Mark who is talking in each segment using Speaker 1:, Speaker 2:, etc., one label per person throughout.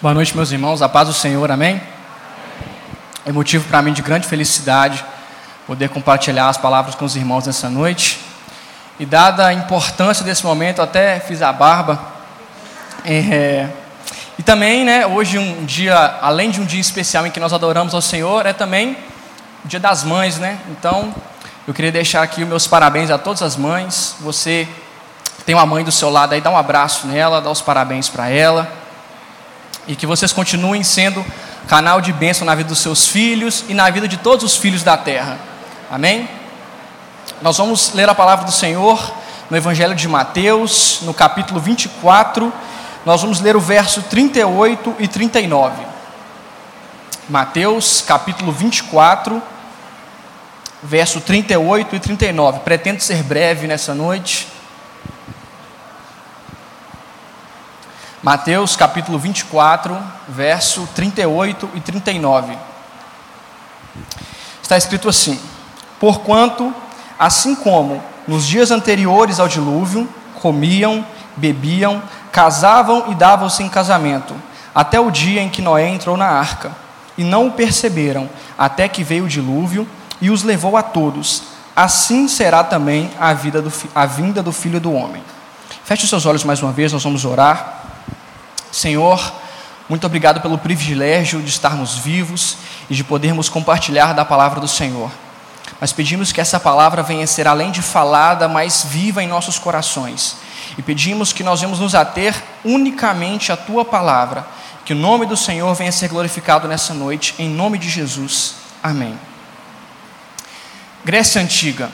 Speaker 1: Boa noite, meus irmãos. A paz do Senhor, amém? É motivo para mim de grande felicidade poder compartilhar as palavras com os irmãos nessa noite. E dada a importância desse momento, até fiz a barba. É, e também, né, hoje um dia, além de um dia especial em que nós adoramos ao Senhor, é também o Dia das Mães, né? Então, eu queria deixar aqui os meus parabéns a todas as mães. Você tem uma mãe do seu lado aí, dá um abraço nela, dá os parabéns para ela e que vocês continuem sendo canal de bênção na vida dos seus filhos e na vida de todos os filhos da terra. Amém? Nós vamos ler a palavra do Senhor no Evangelho de Mateus, no capítulo 24. Nós vamos ler o verso 38 e 39. Mateus, capítulo 24, verso 38 e 39. Pretendo ser breve nessa noite. Mateus capítulo 24, verso 38 e 39. Está escrito assim: Porquanto, assim como nos dias anteriores ao dilúvio, comiam, bebiam, casavam e davam-se em casamento, até o dia em que Noé entrou na arca, e não o perceberam, até que veio o dilúvio e os levou a todos. Assim será também a, vida do, a vinda do Filho do Homem. Feche os seus olhos mais uma vez, nós vamos orar. Senhor, muito obrigado pelo privilégio de estarmos vivos e de podermos compartilhar da palavra do Senhor. Mas pedimos que essa palavra venha a ser, além de falada, mais viva em nossos corações. E pedimos que nós venhamos nos ater unicamente à tua palavra. Que o nome do Senhor venha a ser glorificado nessa noite, em nome de Jesus. Amém. Grécia Antiga.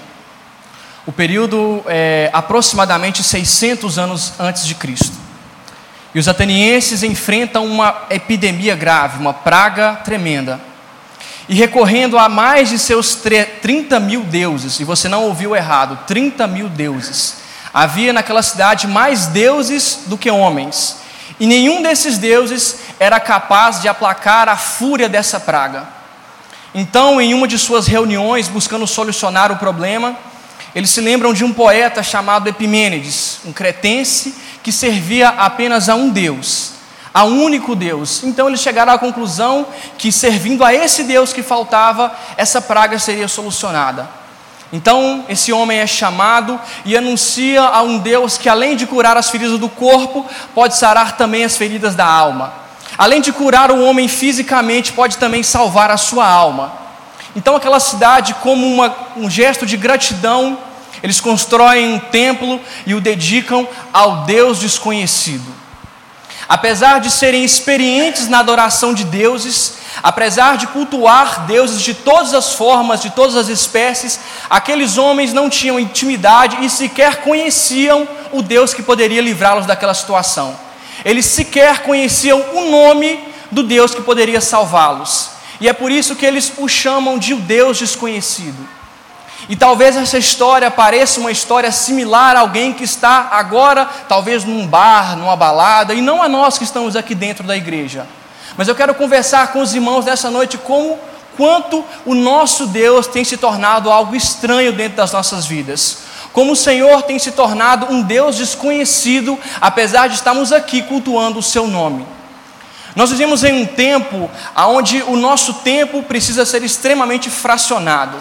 Speaker 1: O período é aproximadamente 600 anos antes de Cristo. E os atenienses enfrentam uma epidemia grave, uma praga tremenda. E recorrendo a mais de seus 30 mil deuses, e você não ouviu errado, 30 mil deuses. Havia naquela cidade mais deuses do que homens. E nenhum desses deuses era capaz de aplacar a fúria dessa praga. Então, em uma de suas reuniões, buscando solucionar o problema, eles se lembram de um poeta chamado Epimênides, um cretense que servia apenas a um Deus, a um único Deus. Então eles chegaram à conclusão que servindo a esse Deus que faltava, essa praga seria solucionada. Então esse homem é chamado e anuncia a um Deus que, além de curar as feridas do corpo, pode sarar também as feridas da alma. Além de curar o homem fisicamente, pode também salvar a sua alma. Então, aquela cidade, como uma, um gesto de gratidão, eles constroem um templo e o dedicam ao Deus desconhecido. Apesar de serem experientes na adoração de deuses, apesar de cultuar deuses de todas as formas, de todas as espécies, aqueles homens não tinham intimidade e sequer conheciam o Deus que poderia livrá-los daquela situação. Eles sequer conheciam o nome do Deus que poderia salvá-los. E é por isso que eles o chamam de o Deus desconhecido. E talvez essa história pareça uma história similar a alguém que está agora, talvez num bar, numa balada, e não a nós que estamos aqui dentro da igreja. Mas eu quero conversar com os irmãos nessa noite como quanto o nosso Deus tem se tornado algo estranho dentro das nossas vidas. Como o Senhor tem se tornado um Deus desconhecido, apesar de estarmos aqui cultuando o seu nome. Nós vivemos em um tempo onde o nosso tempo precisa ser extremamente fracionado.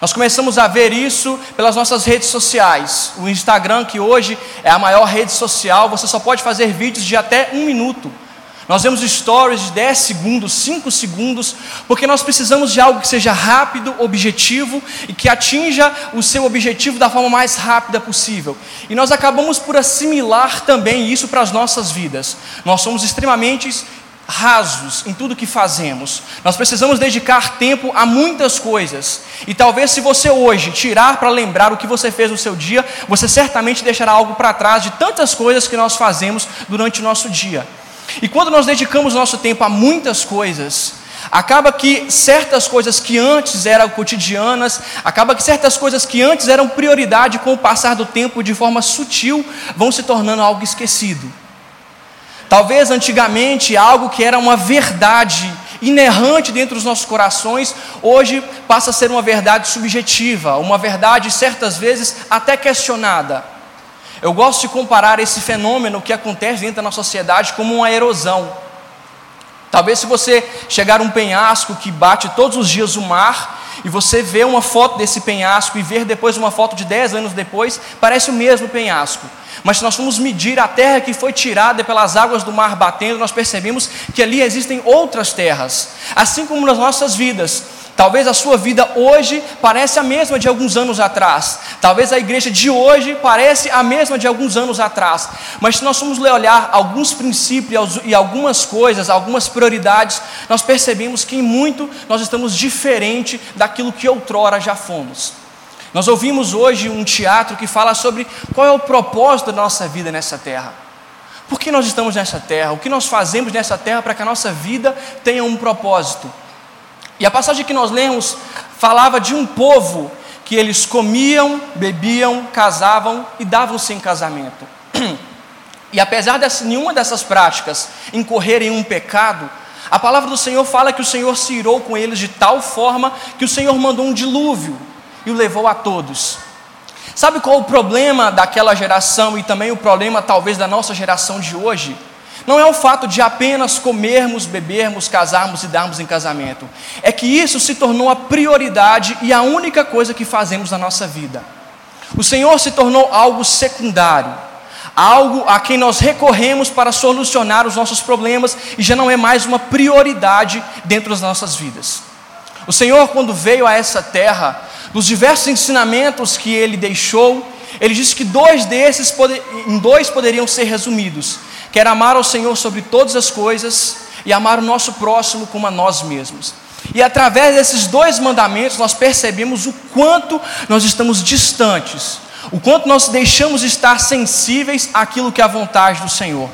Speaker 1: Nós começamos a ver isso pelas nossas redes sociais. O Instagram, que hoje é a maior rede social, você só pode fazer vídeos de até um minuto. Nós vemos stories de 10 segundos, 5 segundos, porque nós precisamos de algo que seja rápido, objetivo e que atinja o seu objetivo da forma mais rápida possível. E nós acabamos por assimilar também isso para as nossas vidas. Nós somos extremamente rasos em tudo que fazemos. Nós precisamos dedicar tempo a muitas coisas. E talvez se você hoje tirar para lembrar o que você fez no seu dia, você certamente deixará algo para trás de tantas coisas que nós fazemos durante o nosso dia. E quando nós dedicamos nosso tempo a muitas coisas, acaba que certas coisas que antes eram cotidianas, acaba que certas coisas que antes eram prioridade com o passar do tempo de forma sutil vão se tornando algo esquecido. Talvez antigamente algo que era uma verdade inerrante dentro dos nossos corações, hoje passa a ser uma verdade subjetiva, uma verdade certas vezes até questionada. Eu gosto de comparar esse fenômeno que acontece dentro da nossa sociedade como uma erosão. Talvez se você chegar a um penhasco que bate todos os dias o mar, e você vê uma foto desse penhasco e ver depois uma foto de 10 anos depois, parece o mesmo penhasco. Mas se nós formos medir a terra que foi tirada pelas águas do mar batendo, nós percebemos que ali existem outras terras. Assim como nas nossas vidas, Talvez a sua vida hoje pareça a mesma de alguns anos atrás. Talvez a igreja de hoje pareça a mesma de alguns anos atrás. Mas se nós formos olhar alguns princípios e algumas coisas, algumas prioridades, nós percebemos que em muito nós estamos diferente daquilo que outrora já fomos. Nós ouvimos hoje um teatro que fala sobre qual é o propósito da nossa vida nessa terra. Por que nós estamos nessa terra? O que nós fazemos nessa terra para que a nossa vida tenha um propósito? E a passagem que nós lemos falava de um povo que eles comiam, bebiam, casavam e davam-se em casamento. E apesar de nenhuma dessas práticas incorrerem em um pecado, a palavra do Senhor fala que o Senhor se irou com eles de tal forma que o Senhor mandou um dilúvio e o levou a todos. Sabe qual o problema daquela geração e também o problema talvez da nossa geração de hoje? Não é o fato de apenas comermos, bebermos, casarmos e darmos em casamento. É que isso se tornou a prioridade e a única coisa que fazemos na nossa vida. O Senhor se tornou algo secundário, algo a quem nós recorremos para solucionar os nossos problemas e já não é mais uma prioridade dentro das nossas vidas. O Senhor, quando veio a essa terra, nos diversos ensinamentos que ele deixou, ele disse que dois desses, em dois poderiam ser resumidos: Quer amar ao Senhor sobre todas as coisas e amar o nosso próximo como a nós mesmos. E através desses dois mandamentos nós percebemos o quanto nós estamos distantes, o quanto nós deixamos de estar sensíveis àquilo que é a vontade do Senhor.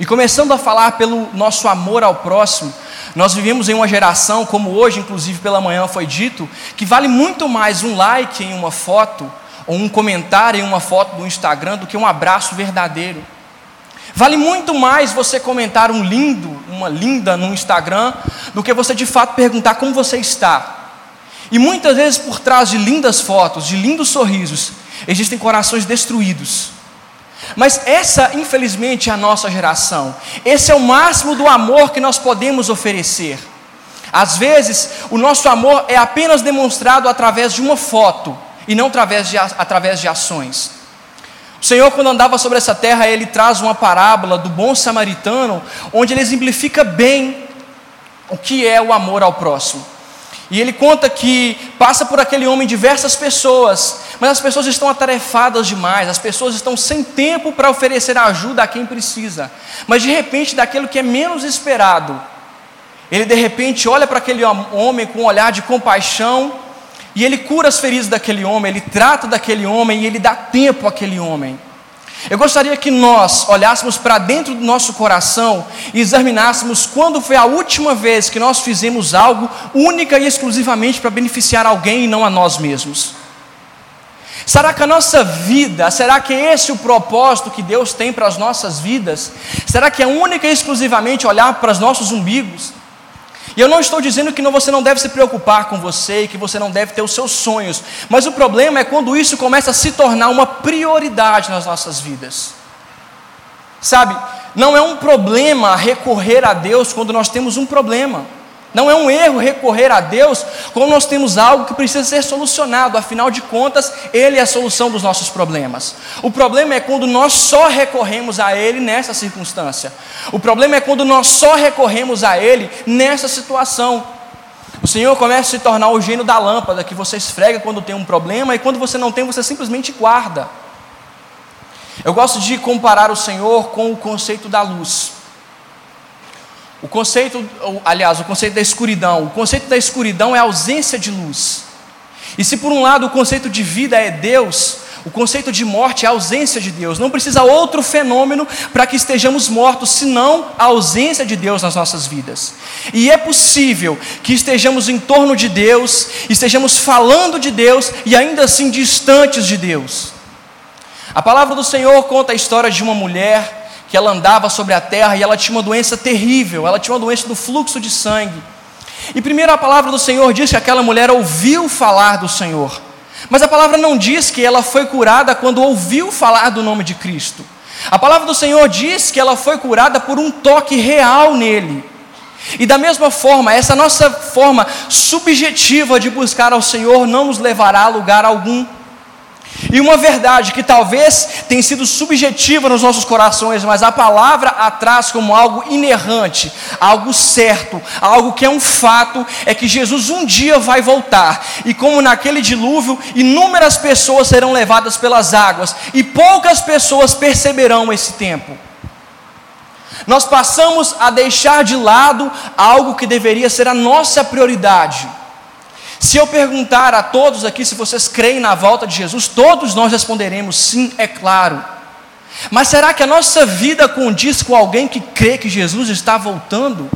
Speaker 1: E começando a falar pelo nosso amor ao próximo, nós vivemos em uma geração, como hoje, inclusive pela manhã foi dito, que vale muito mais um like em uma foto ou um comentário em uma foto do Instagram do que um abraço verdadeiro. Vale muito mais você comentar um lindo, uma linda no Instagram, do que você de fato perguntar como você está. E muitas vezes por trás de lindas fotos, de lindos sorrisos, existem corações destruídos. Mas essa, infelizmente, é a nossa geração. Esse é o máximo do amor que nós podemos oferecer. Às vezes, o nosso amor é apenas demonstrado através de uma foto e não através de, através de ações. O Senhor, quando andava sobre essa terra, ele traz uma parábola do bom samaritano, onde ele exemplifica bem o que é o amor ao próximo. E ele conta que passa por aquele homem diversas pessoas, mas as pessoas estão atarefadas demais, as pessoas estão sem tempo para oferecer ajuda a quem precisa. Mas de repente, daquilo que é menos esperado, ele de repente olha para aquele homem com um olhar de compaixão e ele cura as feridas daquele homem, ele trata daquele homem e ele dá tempo àquele homem. Eu gostaria que nós olhássemos para dentro do nosso coração e examinássemos quando foi a última vez que nós fizemos algo única e exclusivamente para beneficiar alguém e não a nós mesmos. Será que a nossa vida, será que esse é o propósito que Deus tem para as nossas vidas? Será que é única e exclusivamente olhar para os nossos umbigos? E eu não estou dizendo que você não deve se preocupar com você e que você não deve ter os seus sonhos, mas o problema é quando isso começa a se tornar uma prioridade nas nossas vidas. Sabe, não é um problema recorrer a Deus quando nós temos um problema. Não é um erro recorrer a Deus quando nós temos algo que precisa ser solucionado, afinal de contas, Ele é a solução dos nossos problemas. O problema é quando nós só recorremos a Ele nessa circunstância. O problema é quando nós só recorremos a Ele nessa situação. O Senhor começa a se tornar o gênio da lâmpada, que você esfrega quando tem um problema e quando você não tem, você simplesmente guarda. Eu gosto de comparar o Senhor com o conceito da luz. O conceito, aliás, o conceito da escuridão. O conceito da escuridão é a ausência de luz. E se por um lado o conceito de vida é Deus, o conceito de morte é a ausência de Deus. Não precisa outro fenômeno para que estejamos mortos, senão a ausência de Deus nas nossas vidas. E é possível que estejamos em torno de Deus, estejamos falando de Deus e ainda assim distantes de Deus. A palavra do Senhor conta a história de uma mulher que ela andava sobre a terra e ela tinha uma doença terrível, ela tinha uma doença do fluxo de sangue. E primeiro a palavra do Senhor diz que aquela mulher ouviu falar do Senhor, mas a palavra não diz que ela foi curada quando ouviu falar do nome de Cristo. A palavra do Senhor diz que ela foi curada por um toque real nele. E da mesma forma, essa nossa forma subjetiva de buscar ao Senhor não nos levará a lugar algum. E uma verdade que talvez tenha sido subjetiva nos nossos corações, mas a palavra a traz como algo inerrante, algo certo, algo que é um fato, é que Jesus um dia vai voltar. E como naquele dilúvio, inúmeras pessoas serão levadas pelas águas, e poucas pessoas perceberão esse tempo. Nós passamos a deixar de lado algo que deveria ser a nossa prioridade se eu perguntar a todos aqui se vocês creem na volta de Jesus, todos nós responderemos sim, é claro. Mas será que a nossa vida condiz com alguém que crê que Jesus está voltando?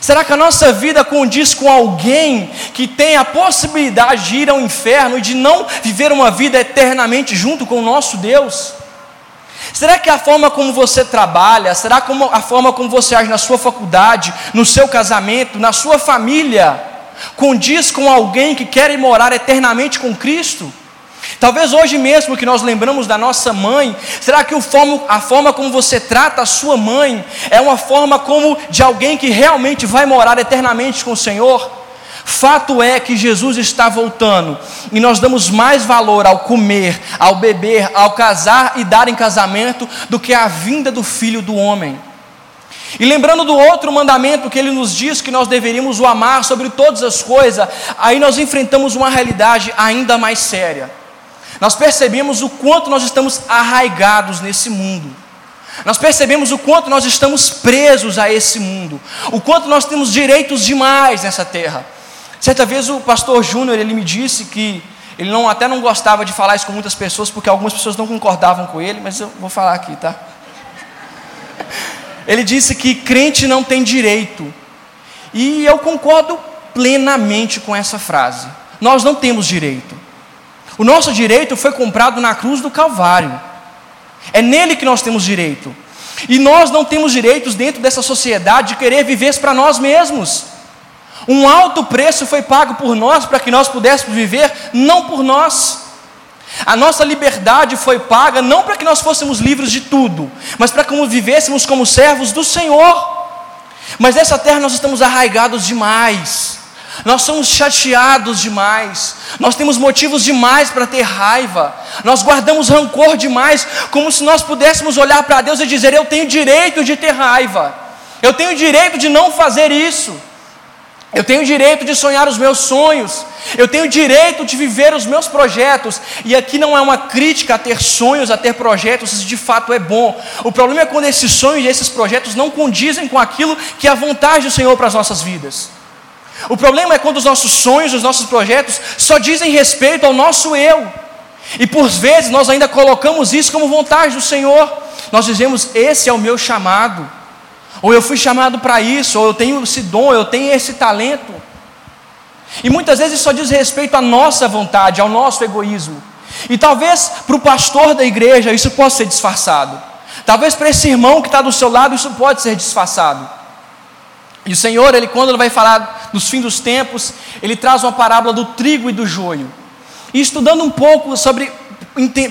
Speaker 1: Será que a nossa vida condiz com alguém que tem a possibilidade de ir ao inferno e de não viver uma vida eternamente junto com o nosso Deus? Será que a forma como você trabalha, será como a forma como você age na sua faculdade, no seu casamento, na sua família, condiz com alguém que quer morar eternamente com Cristo? Talvez hoje mesmo que nós lembramos da nossa mãe, será que a forma como você trata a sua mãe é uma forma como de alguém que realmente vai morar eternamente com o Senhor? Fato é que Jesus está voltando e nós damos mais valor ao comer, ao beber, ao casar e dar em casamento do que a vinda do Filho do Homem. E lembrando do outro mandamento que ele nos diz que nós deveríamos o amar sobre todas as coisas, aí nós enfrentamos uma realidade ainda mais séria. Nós percebemos o quanto nós estamos arraigados nesse mundo. Nós percebemos o quanto nós estamos presos a esse mundo, o quanto nós temos direitos demais nessa terra. Certa vez o pastor Júnior ele me disse que ele não, até não gostava de falar isso com muitas pessoas, porque algumas pessoas não concordavam com ele, mas eu vou falar aqui, tá? Ele disse que crente não tem direito. E eu concordo plenamente com essa frase. Nós não temos direito. O nosso direito foi comprado na cruz do Calvário. É nele que nós temos direito. E nós não temos direitos dentro dessa sociedade de querer viver para nós mesmos. Um alto preço foi pago por nós para que nós pudéssemos viver, não por nós. A nossa liberdade foi paga não para que nós fôssemos livres de tudo, mas para que vivêssemos como servos do Senhor. Mas nessa terra nós estamos arraigados demais, nós somos chateados demais, nós temos motivos demais para ter raiva, nós guardamos rancor demais, como se nós pudéssemos olhar para Deus e dizer: Eu tenho direito de ter raiva, eu tenho direito de não fazer isso. Eu tenho o direito de sonhar os meus sonhos, eu tenho o direito de viver os meus projetos, e aqui não é uma crítica a ter sonhos, a ter projetos, isso de fato é bom. O problema é quando esses sonhos e esses projetos não condizem com aquilo que é a vontade do Senhor para as nossas vidas. O problema é quando os nossos sonhos, os nossos projetos só dizem respeito ao nosso eu, e por vezes nós ainda colocamos isso como vontade do Senhor, nós dizemos: esse é o meu chamado. Ou eu fui chamado para isso, ou eu tenho esse dom, eu tenho esse talento. E muitas vezes só diz respeito à nossa vontade, ao nosso egoísmo. E talvez para o pastor da igreja isso possa ser disfarçado. Talvez para esse irmão que está do seu lado isso pode ser disfarçado. E o Senhor, ele quando ele vai falar dos fins dos tempos, ele traz uma parábola do trigo e do joio. E estudando um pouco sobre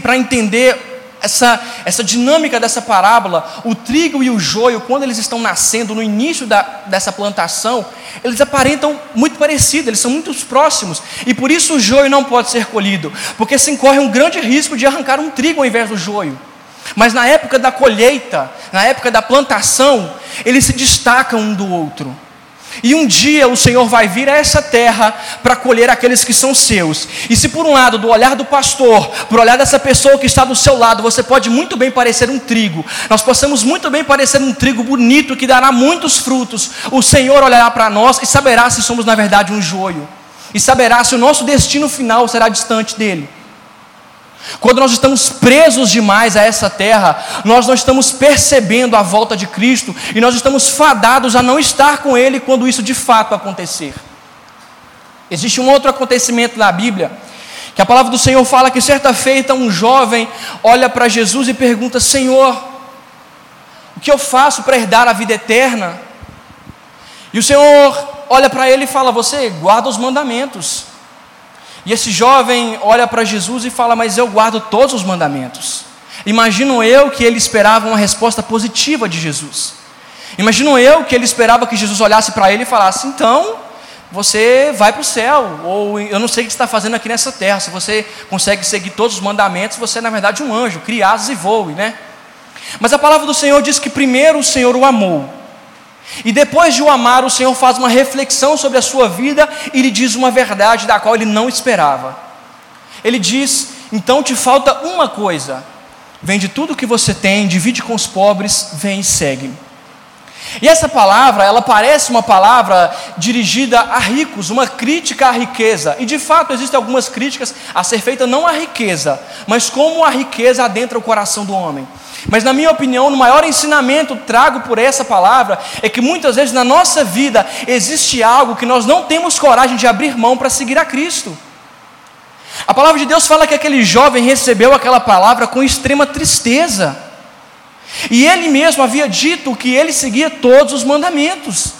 Speaker 1: para entender essa, essa dinâmica dessa parábola, o trigo e o joio, quando eles estão nascendo no início da, dessa plantação, eles aparentam muito parecidos, eles são muito próximos, e por isso o joio não pode ser colhido, porque se incorre um grande risco de arrancar um trigo ao invés do joio. Mas na época da colheita, na época da plantação, eles se destacam um do outro. E um dia o Senhor vai vir a essa terra para colher aqueles que são seus. E se por um lado, do olhar do pastor, por olhar dessa pessoa que está do seu lado, você pode muito bem parecer um trigo, nós possamos muito bem parecer um trigo bonito que dará muitos frutos, o Senhor olhará para nós e saberá se somos na verdade um joio. E saberá se o nosso destino final será distante dele. Quando nós estamos presos demais a essa terra, nós não estamos percebendo a volta de Cristo e nós estamos fadados a não estar com Ele quando isso de fato acontecer. Existe um outro acontecimento na Bíblia, que a palavra do Senhor fala que certa feita um jovem olha para Jesus e pergunta: Senhor, o que eu faço para herdar a vida eterna? E o Senhor olha para ele e fala: Você guarda os mandamentos. E esse jovem olha para Jesus e fala: Mas eu guardo todos os mandamentos. Imagino eu que ele esperava uma resposta positiva de Jesus. Imagino eu que ele esperava que Jesus olhasse para ele e falasse: então, você vai para o céu, ou eu não sei o que você está fazendo aqui nessa terra. Se você consegue seguir todos os mandamentos, você é na verdade um anjo, crie asas e voe, né? Mas a palavra do Senhor diz que primeiro o Senhor o amou, e depois de o amar, o Senhor faz uma reflexão sobre a sua vida e lhe diz uma verdade da qual ele não esperava. Ele diz: então te falta uma coisa, vende tudo o que você tem, divide com os pobres, vem e segue. E essa palavra, ela parece uma palavra dirigida a ricos, uma crítica à riqueza. E de fato existem algumas críticas a ser feitas não à riqueza, mas como a riqueza adentra o coração do homem. Mas na minha opinião, o maior ensinamento trago por essa palavra é que muitas vezes na nossa vida existe algo que nós não temos coragem de abrir mão para seguir a Cristo. A palavra de Deus fala que aquele jovem recebeu aquela palavra com extrema tristeza. E ele mesmo havia dito que ele seguia todos os mandamentos.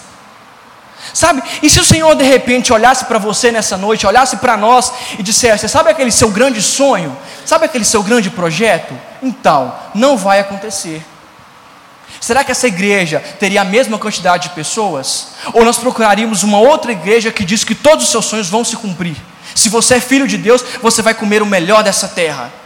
Speaker 1: Sabe? E se o Senhor de repente olhasse para você nessa noite, olhasse para nós e dissesse: Sabe aquele seu grande sonho? Sabe aquele seu grande projeto? Então, não vai acontecer. Será que essa igreja teria a mesma quantidade de pessoas? Ou nós procuraríamos uma outra igreja que diz que todos os seus sonhos vão se cumprir? Se você é filho de Deus, você vai comer o melhor dessa terra.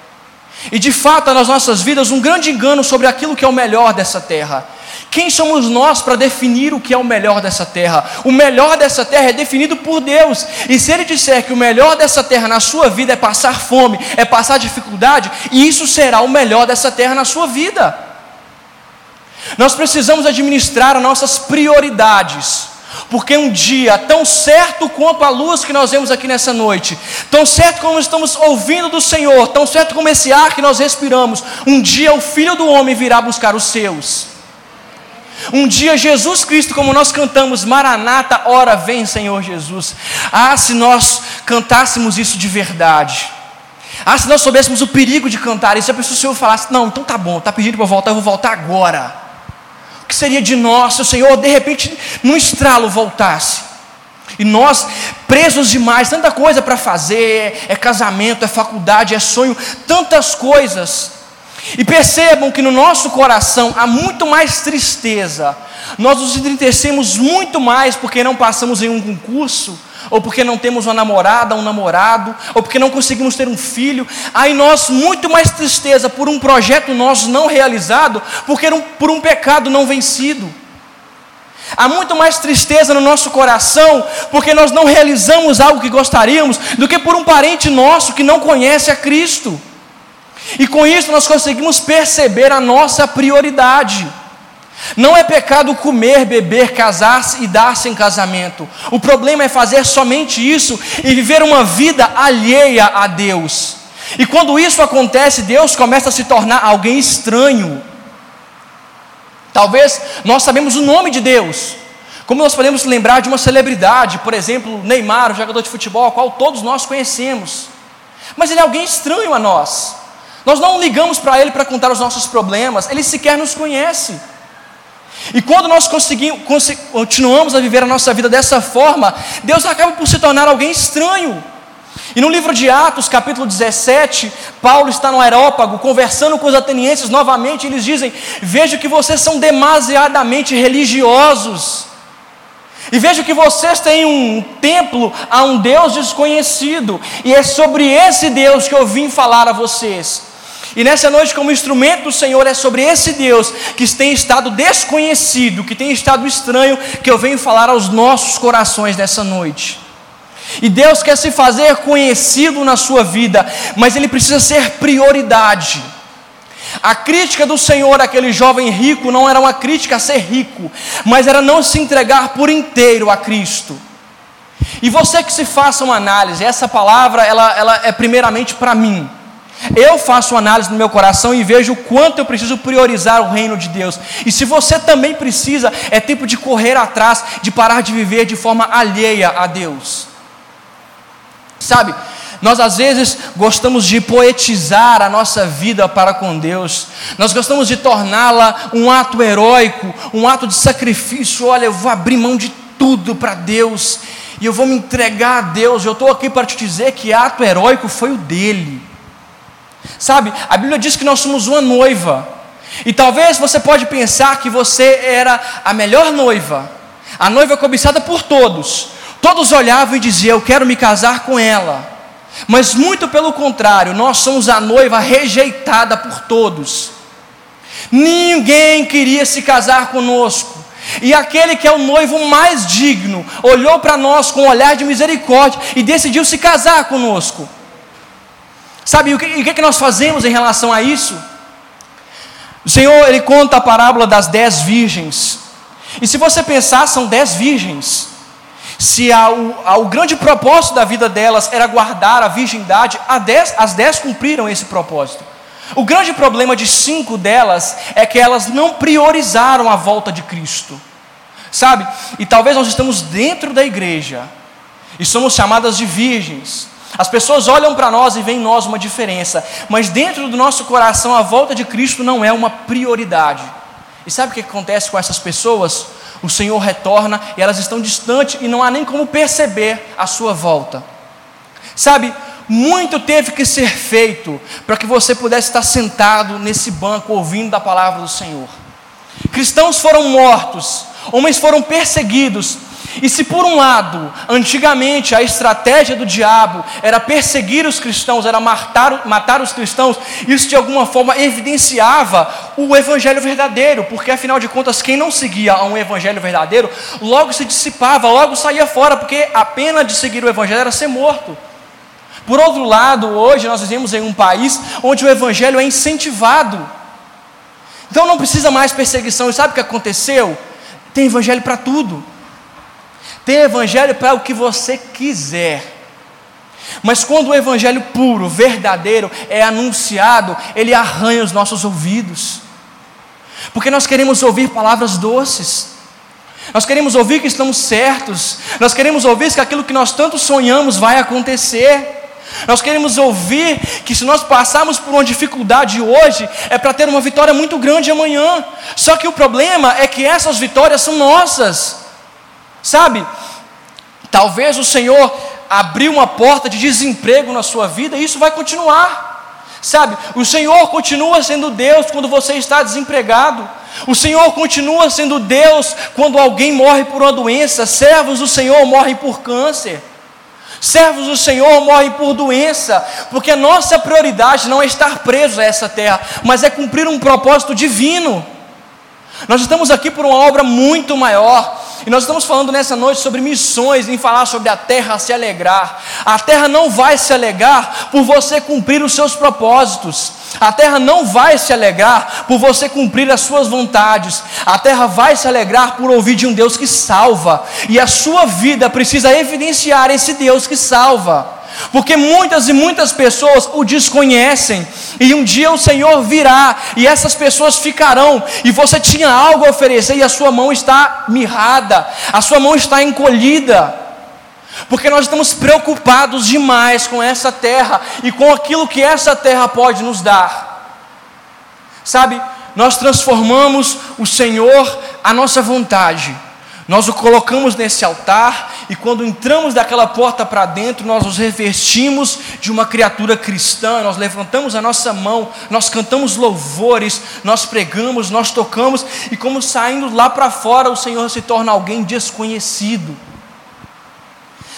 Speaker 1: E de fato, nas nossas vidas, um grande engano sobre aquilo que é o melhor dessa terra. Quem somos nós para definir o que é o melhor dessa terra? O melhor dessa terra é definido por Deus. E se Ele disser que o melhor dessa terra na sua vida é passar fome, é passar dificuldade, isso será o melhor dessa terra na sua vida. Nós precisamos administrar as nossas prioridades. Porque um dia, tão certo quanto a luz que nós vemos aqui nessa noite, tão certo como estamos ouvindo do Senhor, tão certo como esse ar que nós respiramos, um dia o Filho do Homem virá buscar os seus. Um dia Jesus Cristo, como nós cantamos, Maranata, ora vem Senhor Jesus. Ah, se nós cantássemos isso de verdade. Ah, se nós soubéssemos o perigo de cantar isso, a pessoa o Senhor falasse, não, então tá bom, tá pedindo para eu voltar, eu vou voltar agora. Que seria de nós se o Senhor, de repente, num estralo voltasse? E nós, presos demais, tanta coisa para fazer, é casamento, é faculdade, é sonho, tantas coisas. E percebam que no nosso coração há muito mais tristeza. Nós nos entristecemos muito mais porque não passamos em um concurso, ou porque não temos uma namorada, um namorado, ou porque não conseguimos ter um filho. Há em nós muito mais tristeza por um projeto nosso não realizado, porque por um pecado não vencido. Há muito mais tristeza no nosso coração, porque nós não realizamos algo que gostaríamos, do que por um parente nosso que não conhece a Cristo. E com isso nós conseguimos perceber a nossa prioridade. Não é pecado comer, beber, casar-se e dar-se em casamento. O problema é fazer somente isso e viver uma vida alheia a Deus. E quando isso acontece, Deus começa a se tornar alguém estranho. Talvez nós sabemos o nome de Deus. Como nós podemos lembrar de uma celebridade, por exemplo, Neymar, o jogador de futebol, a qual todos nós conhecemos. Mas ele é alguém estranho a nós. Nós não ligamos para ele para contar os nossos problemas, ele sequer nos conhece. E quando nós continuamos a viver a nossa vida dessa forma, Deus acaba por se tornar alguém estranho. E no livro de Atos, capítulo 17, Paulo está no aerópago conversando com os atenienses novamente, e eles dizem: Vejo que vocês são demasiadamente religiosos. E vejo que vocês têm um templo a um Deus desconhecido, e é sobre esse Deus que eu vim falar a vocês. E nessa noite, como instrumento do Senhor, é sobre esse Deus que tem estado desconhecido, que tem estado estranho, que eu venho falar aos nossos corações nessa noite. E Deus quer se fazer conhecido na sua vida, mas Ele precisa ser prioridade. A crítica do Senhor àquele jovem rico não era uma crítica a ser rico, mas era não se entregar por inteiro a Cristo. E você que se faça uma análise, essa palavra ela, ela é primeiramente para mim. Eu faço análise no meu coração e vejo o quanto eu preciso priorizar o reino de Deus. E se você também precisa, é tempo de correr atrás, de parar de viver de forma alheia a Deus. Sabe, nós às vezes gostamos de poetizar a nossa vida para com Deus, nós gostamos de torná-la um ato heróico, um ato de sacrifício. Olha, eu vou abrir mão de tudo para Deus e eu vou me entregar a Deus. Eu estou aqui para te dizer que ato heróico foi o dele. Sabe, a Bíblia diz que nós somos uma noiva. E talvez você pode pensar que você era a melhor noiva, a noiva cobiçada por todos. Todos olhavam e diziam: Eu quero me casar com ela. Mas muito pelo contrário, nós somos a noiva rejeitada por todos. Ninguém queria se casar conosco. E aquele que é o noivo mais digno olhou para nós com um olhar de misericórdia e decidiu se casar conosco. Sabe o que, o que nós fazemos em relação a isso? O Senhor, Ele conta a parábola das dez virgens. E se você pensar, são dez virgens. Se a, o, a, grande propósito da vida delas era guardar a virgindade, dez, as dez cumpriram esse propósito. O grande problema de cinco delas é que elas não priorizaram a volta de Cristo. Sabe? E talvez nós estamos dentro da igreja e somos chamadas de virgens. As pessoas olham para nós e veem em nós uma diferença, mas dentro do nosso coração a volta de Cristo não é uma prioridade. E sabe o que acontece com essas pessoas? O Senhor retorna e elas estão distantes e não há nem como perceber a sua volta. Sabe, muito teve que ser feito para que você pudesse estar sentado nesse banco ouvindo da palavra do Senhor. Cristãos foram mortos, homens foram perseguidos, e se por um lado, antigamente a estratégia do diabo era perseguir os cristãos, era matar, matar os cristãos, isso de alguma forma evidenciava o evangelho verdadeiro, porque afinal de contas, quem não seguia a um evangelho verdadeiro, logo se dissipava, logo saía fora, porque a pena de seguir o evangelho era ser morto. Por outro lado, hoje nós vivemos em um país onde o evangelho é incentivado. Então não precisa mais perseguição. E sabe o que aconteceu? Tem evangelho para tudo. Tem evangelho para o que você quiser. Mas quando o evangelho puro, verdadeiro, é anunciado, ele arranha os nossos ouvidos. Porque nós queremos ouvir palavras doces. Nós queremos ouvir que estamos certos. Nós queremos ouvir que aquilo que nós tanto sonhamos vai acontecer. Nós queremos ouvir que se nós passarmos por uma dificuldade hoje, é para ter uma vitória muito grande amanhã. Só que o problema é que essas vitórias são nossas. Sabe? Talvez o Senhor abriu uma porta de desemprego na sua vida e isso vai continuar. Sabe? O Senhor continua sendo Deus quando você está desempregado. O Senhor continua sendo Deus quando alguém morre por uma doença. Servos do Senhor morrem por câncer. Servos do Senhor morrem por doença, porque a nossa prioridade não é estar presos a essa terra, mas é cumprir um propósito divino. Nós estamos aqui por uma obra muito maior. E nós estamos falando nessa noite sobre missões, em falar sobre a terra se alegrar. A terra não vai se alegrar por você cumprir os seus propósitos. A terra não vai se alegrar por você cumprir as suas vontades. A terra vai se alegrar por ouvir de um Deus que salva. E a sua vida precisa evidenciar esse Deus que salva. Porque muitas e muitas pessoas o desconhecem, e um dia o Senhor virá, e essas pessoas ficarão, e você tinha algo a oferecer, e a sua mão está mirrada, a sua mão está encolhida, porque nós estamos preocupados demais com essa terra e com aquilo que essa terra pode nos dar. Sabe, nós transformamos o Senhor à nossa vontade. Nós o colocamos nesse altar e quando entramos daquela porta para dentro, nós nos revestimos de uma criatura cristã, nós levantamos a nossa mão, nós cantamos louvores, nós pregamos, nós tocamos e como saindo lá para fora, o Senhor se torna alguém desconhecido.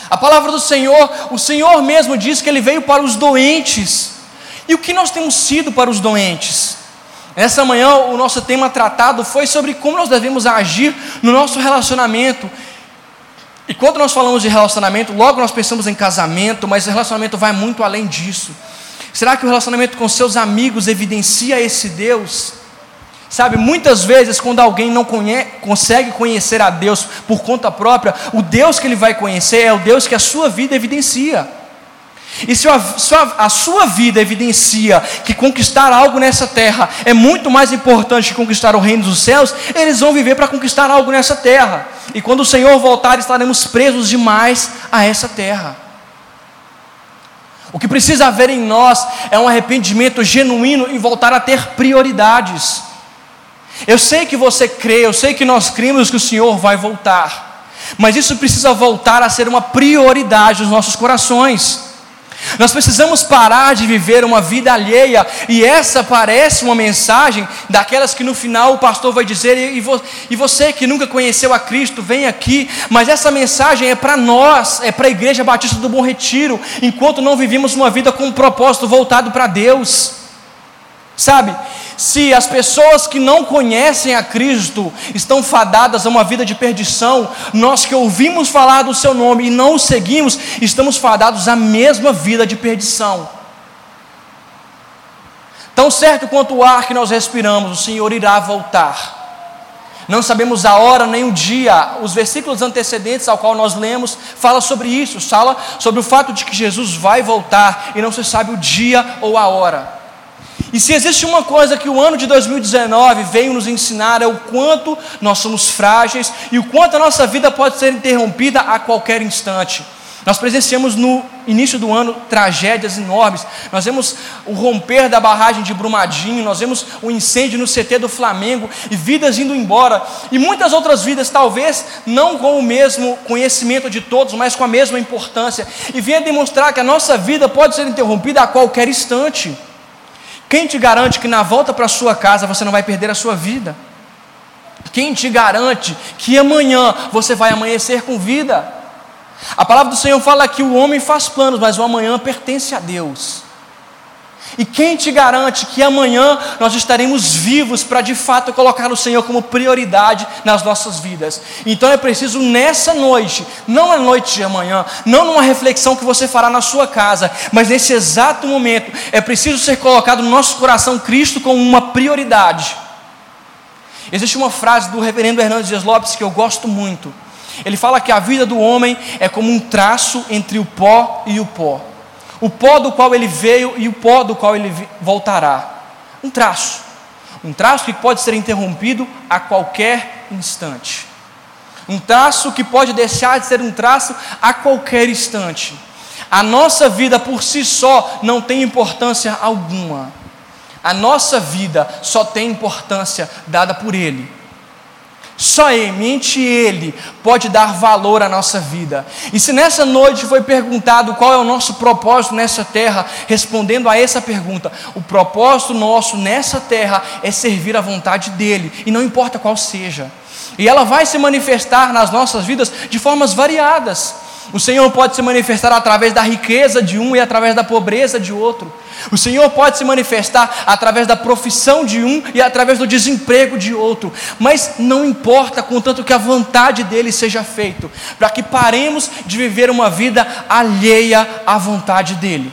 Speaker 1: A palavra do Senhor, o Senhor mesmo diz que ele veio para os doentes. E o que nós temos sido para os doentes? Nessa manhã, o nosso tema tratado foi sobre como nós devemos agir no nosso relacionamento. E quando nós falamos de relacionamento, logo nós pensamos em casamento, mas o relacionamento vai muito além disso. Será que o relacionamento com seus amigos evidencia esse Deus? Sabe, muitas vezes, quando alguém não consegue conhecer a Deus por conta própria, o Deus que ele vai conhecer é o Deus que a sua vida evidencia. E se a, sua, vida evidencia que conquistar algo nessa terra é muito mais importante que conquistar o reino dos céus, eles vão viver para conquistar algo nessa terra. E quando o Senhor voltar, estaremos presos demais a essa terra. O que precisa haver em nós é um arrependimento genuíno e voltar a ter prioridades. Eu sei que você crê, eu sei que nós cremos que o Senhor vai voltar, mas isso precisa voltar a ser uma prioridade nos nossos corações. Nós precisamos parar de viver uma vida alheia, e essa parece uma mensagem daquelas que no final o pastor vai dizer: e, e você que nunca conheceu a Cristo, vem aqui, mas essa mensagem é para nós, é para a Igreja Batista do Bom Retiro, enquanto não vivimos uma vida com um propósito voltado para Deus, sabe? Se as pessoas que não conhecem a Cristo estão fadadas a uma vida de perdição, nós que ouvimos falar do seu nome e não o seguimos, estamos fadados à mesma vida de perdição. Tão certo quanto o ar que nós respiramos, o Senhor irá voltar. Não sabemos a hora nem o dia. Os versículos antecedentes ao qual nós lemos fala sobre isso, fala sobre o fato de que Jesus vai voltar e não se sabe o dia ou a hora. E se existe uma coisa que o ano de 2019 veio nos ensinar é o quanto nós somos frágeis e o quanto a nossa vida pode ser interrompida a qualquer instante. Nós presenciamos no início do ano tragédias enormes. Nós vemos o romper da barragem de Brumadinho, nós vemos o incêndio no CT do Flamengo e vidas indo embora. E muitas outras vidas, talvez não com o mesmo conhecimento de todos, mas com a mesma importância. E vem a demonstrar que a nossa vida pode ser interrompida a qualquer instante. Quem te garante que na volta para sua casa você não vai perder a sua vida? Quem te garante que amanhã você vai amanhecer com vida? A palavra do Senhor fala que o homem faz planos, mas o amanhã pertence a Deus. E quem te garante que amanhã nós estaremos vivos para de fato colocar o Senhor como prioridade nas nossas vidas? Então é preciso nessa noite, não na noite de amanhã, não numa reflexão que você fará na sua casa, mas nesse exato momento, é preciso ser colocado no nosso coração Cristo como uma prioridade. Existe uma frase do reverendo Hernandes Dias Lopes que eu gosto muito. Ele fala que a vida do homem é como um traço entre o pó e o pó o pó do qual ele veio e o pó do qual ele voltará. Um traço, um traço que pode ser interrompido a qualquer instante. Um traço que pode deixar de ser um traço a qualquer instante. A nossa vida por si só não tem importância alguma. A nossa vida só tem importância dada por Ele. Somente Ele pode dar valor à nossa vida. E se nessa noite foi perguntado qual é o nosso propósito nessa terra, respondendo a essa pergunta, o propósito nosso nessa terra é servir à vontade dEle, e não importa qual seja. E ela vai se manifestar nas nossas vidas de formas variadas. O Senhor pode se manifestar através da riqueza de um e através da pobreza de outro. O Senhor pode se manifestar através da profissão de um e através do desemprego de outro. Mas não importa, contanto que a vontade dele seja feita, para que paremos de viver uma vida alheia à vontade dele.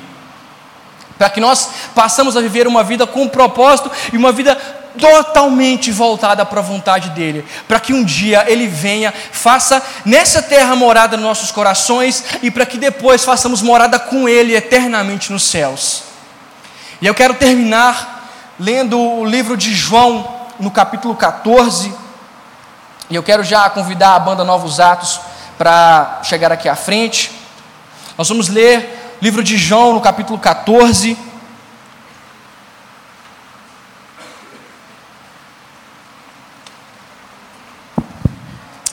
Speaker 1: Para que nós passamos a viver uma vida com propósito e uma vida totalmente voltada para a vontade dele, para que um dia ele venha, faça nessa terra morada nos nossos corações e para que depois façamos morada com ele eternamente nos céus. E eu quero terminar lendo o livro de João, no capítulo 14, e eu quero já convidar a banda Novos Atos para chegar aqui à frente. Nós vamos ler o livro de João, no capítulo 14.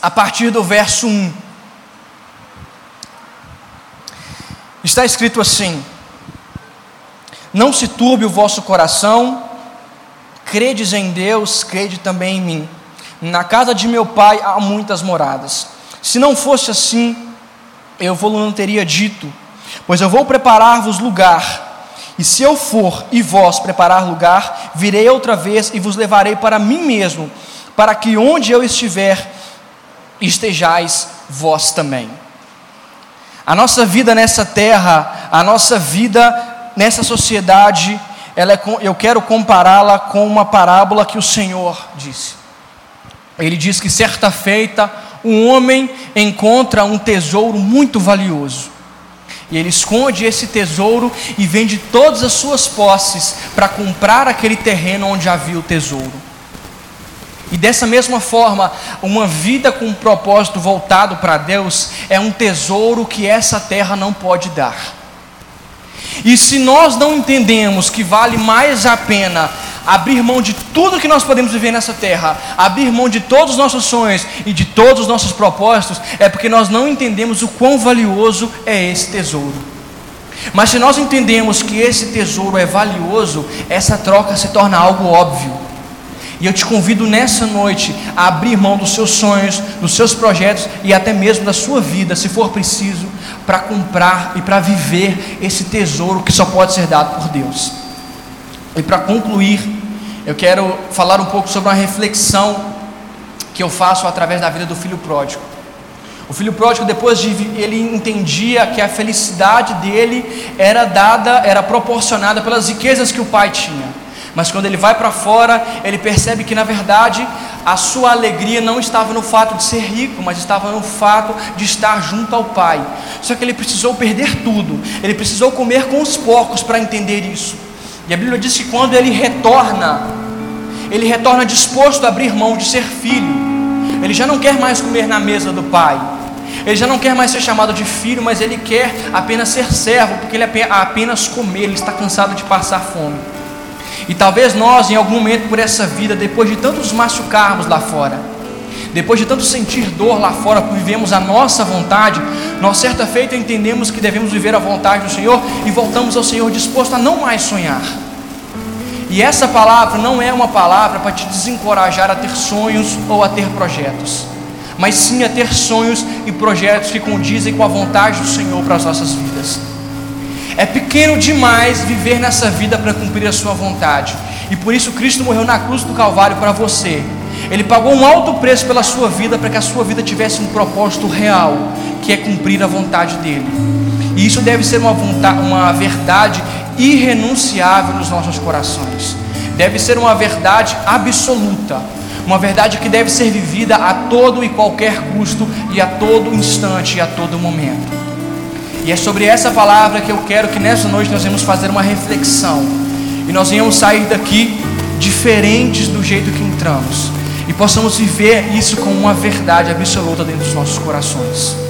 Speaker 1: A partir do verso 1. Está escrito assim: Não se turbe o vosso coração, credes em Deus, crede também em mim. Na casa de meu pai há muitas moradas. Se não fosse assim, eu vou não teria dito, pois eu vou preparar-vos lugar. E se eu for e vós preparar lugar, virei outra vez e vos levarei para mim mesmo, para que onde eu estiver, estejais vós também. A nossa vida nessa terra, a nossa vida nessa sociedade, ela é, eu quero compará-la com uma parábola que o Senhor disse. Ele diz que certa feita um homem encontra um tesouro muito valioso. E ele esconde esse tesouro e vende todas as suas posses para comprar aquele terreno onde havia o tesouro. E dessa mesma forma, uma vida com um propósito voltado para Deus é um tesouro que essa terra não pode dar. E se nós não entendemos que vale mais a pena abrir mão de tudo que nós podemos viver nessa terra, abrir mão de todos os nossos sonhos e de todos os nossos propósitos, é porque nós não entendemos o quão valioso é esse tesouro. Mas se nós entendemos que esse tesouro é valioso, essa troca se torna algo óbvio. E eu te convido nessa noite a abrir mão dos seus sonhos, dos seus projetos e até mesmo da sua vida, se for preciso, para comprar e para viver esse tesouro que só pode ser dado por Deus. E para concluir, eu quero falar um pouco sobre uma reflexão que eu faço através da vida do filho pródigo. O filho pródigo, depois de ele entendia que a felicidade dele era dada, era proporcionada pelas riquezas que o pai tinha. Mas quando ele vai para fora, ele percebe que na verdade a sua alegria não estava no fato de ser rico, mas estava no fato de estar junto ao pai. Só que ele precisou perder tudo, ele precisou comer com os porcos para entender isso. E a Bíblia diz que quando ele retorna, ele retorna disposto a abrir mão de ser filho. Ele já não quer mais comer na mesa do pai. Ele já não quer mais ser chamado de filho, mas ele quer apenas ser servo, porque ele apenas comer, ele está cansado de passar fome. E talvez nós, em algum momento por essa vida, depois de tantos machucarmos lá fora, depois de tanto sentir dor lá fora, por vivemos a nossa vontade, nós certa feita entendemos que devemos viver a vontade do Senhor e voltamos ao Senhor disposto a não mais sonhar. E essa palavra não é uma palavra para te desencorajar a ter sonhos ou a ter projetos, mas sim a ter sonhos e projetos que condizem com a vontade do Senhor para as nossas vidas. É pequeno demais viver nessa vida para cumprir a sua vontade, e por isso Cristo morreu na cruz do Calvário para você. Ele pagou um alto preço pela sua vida para que a sua vida tivesse um propósito real, que é cumprir a vontade dele. E isso deve ser uma, vontade, uma verdade irrenunciável nos nossos corações. Deve ser uma verdade absoluta, uma verdade que deve ser vivida a todo e qualquer custo e a todo instante e a todo momento. E é sobre essa palavra que eu quero que nessa noite nós vamos fazer uma reflexão e nós venhamos sair daqui diferentes do jeito que entramos e possamos viver isso como uma verdade absoluta dentro dos nossos corações.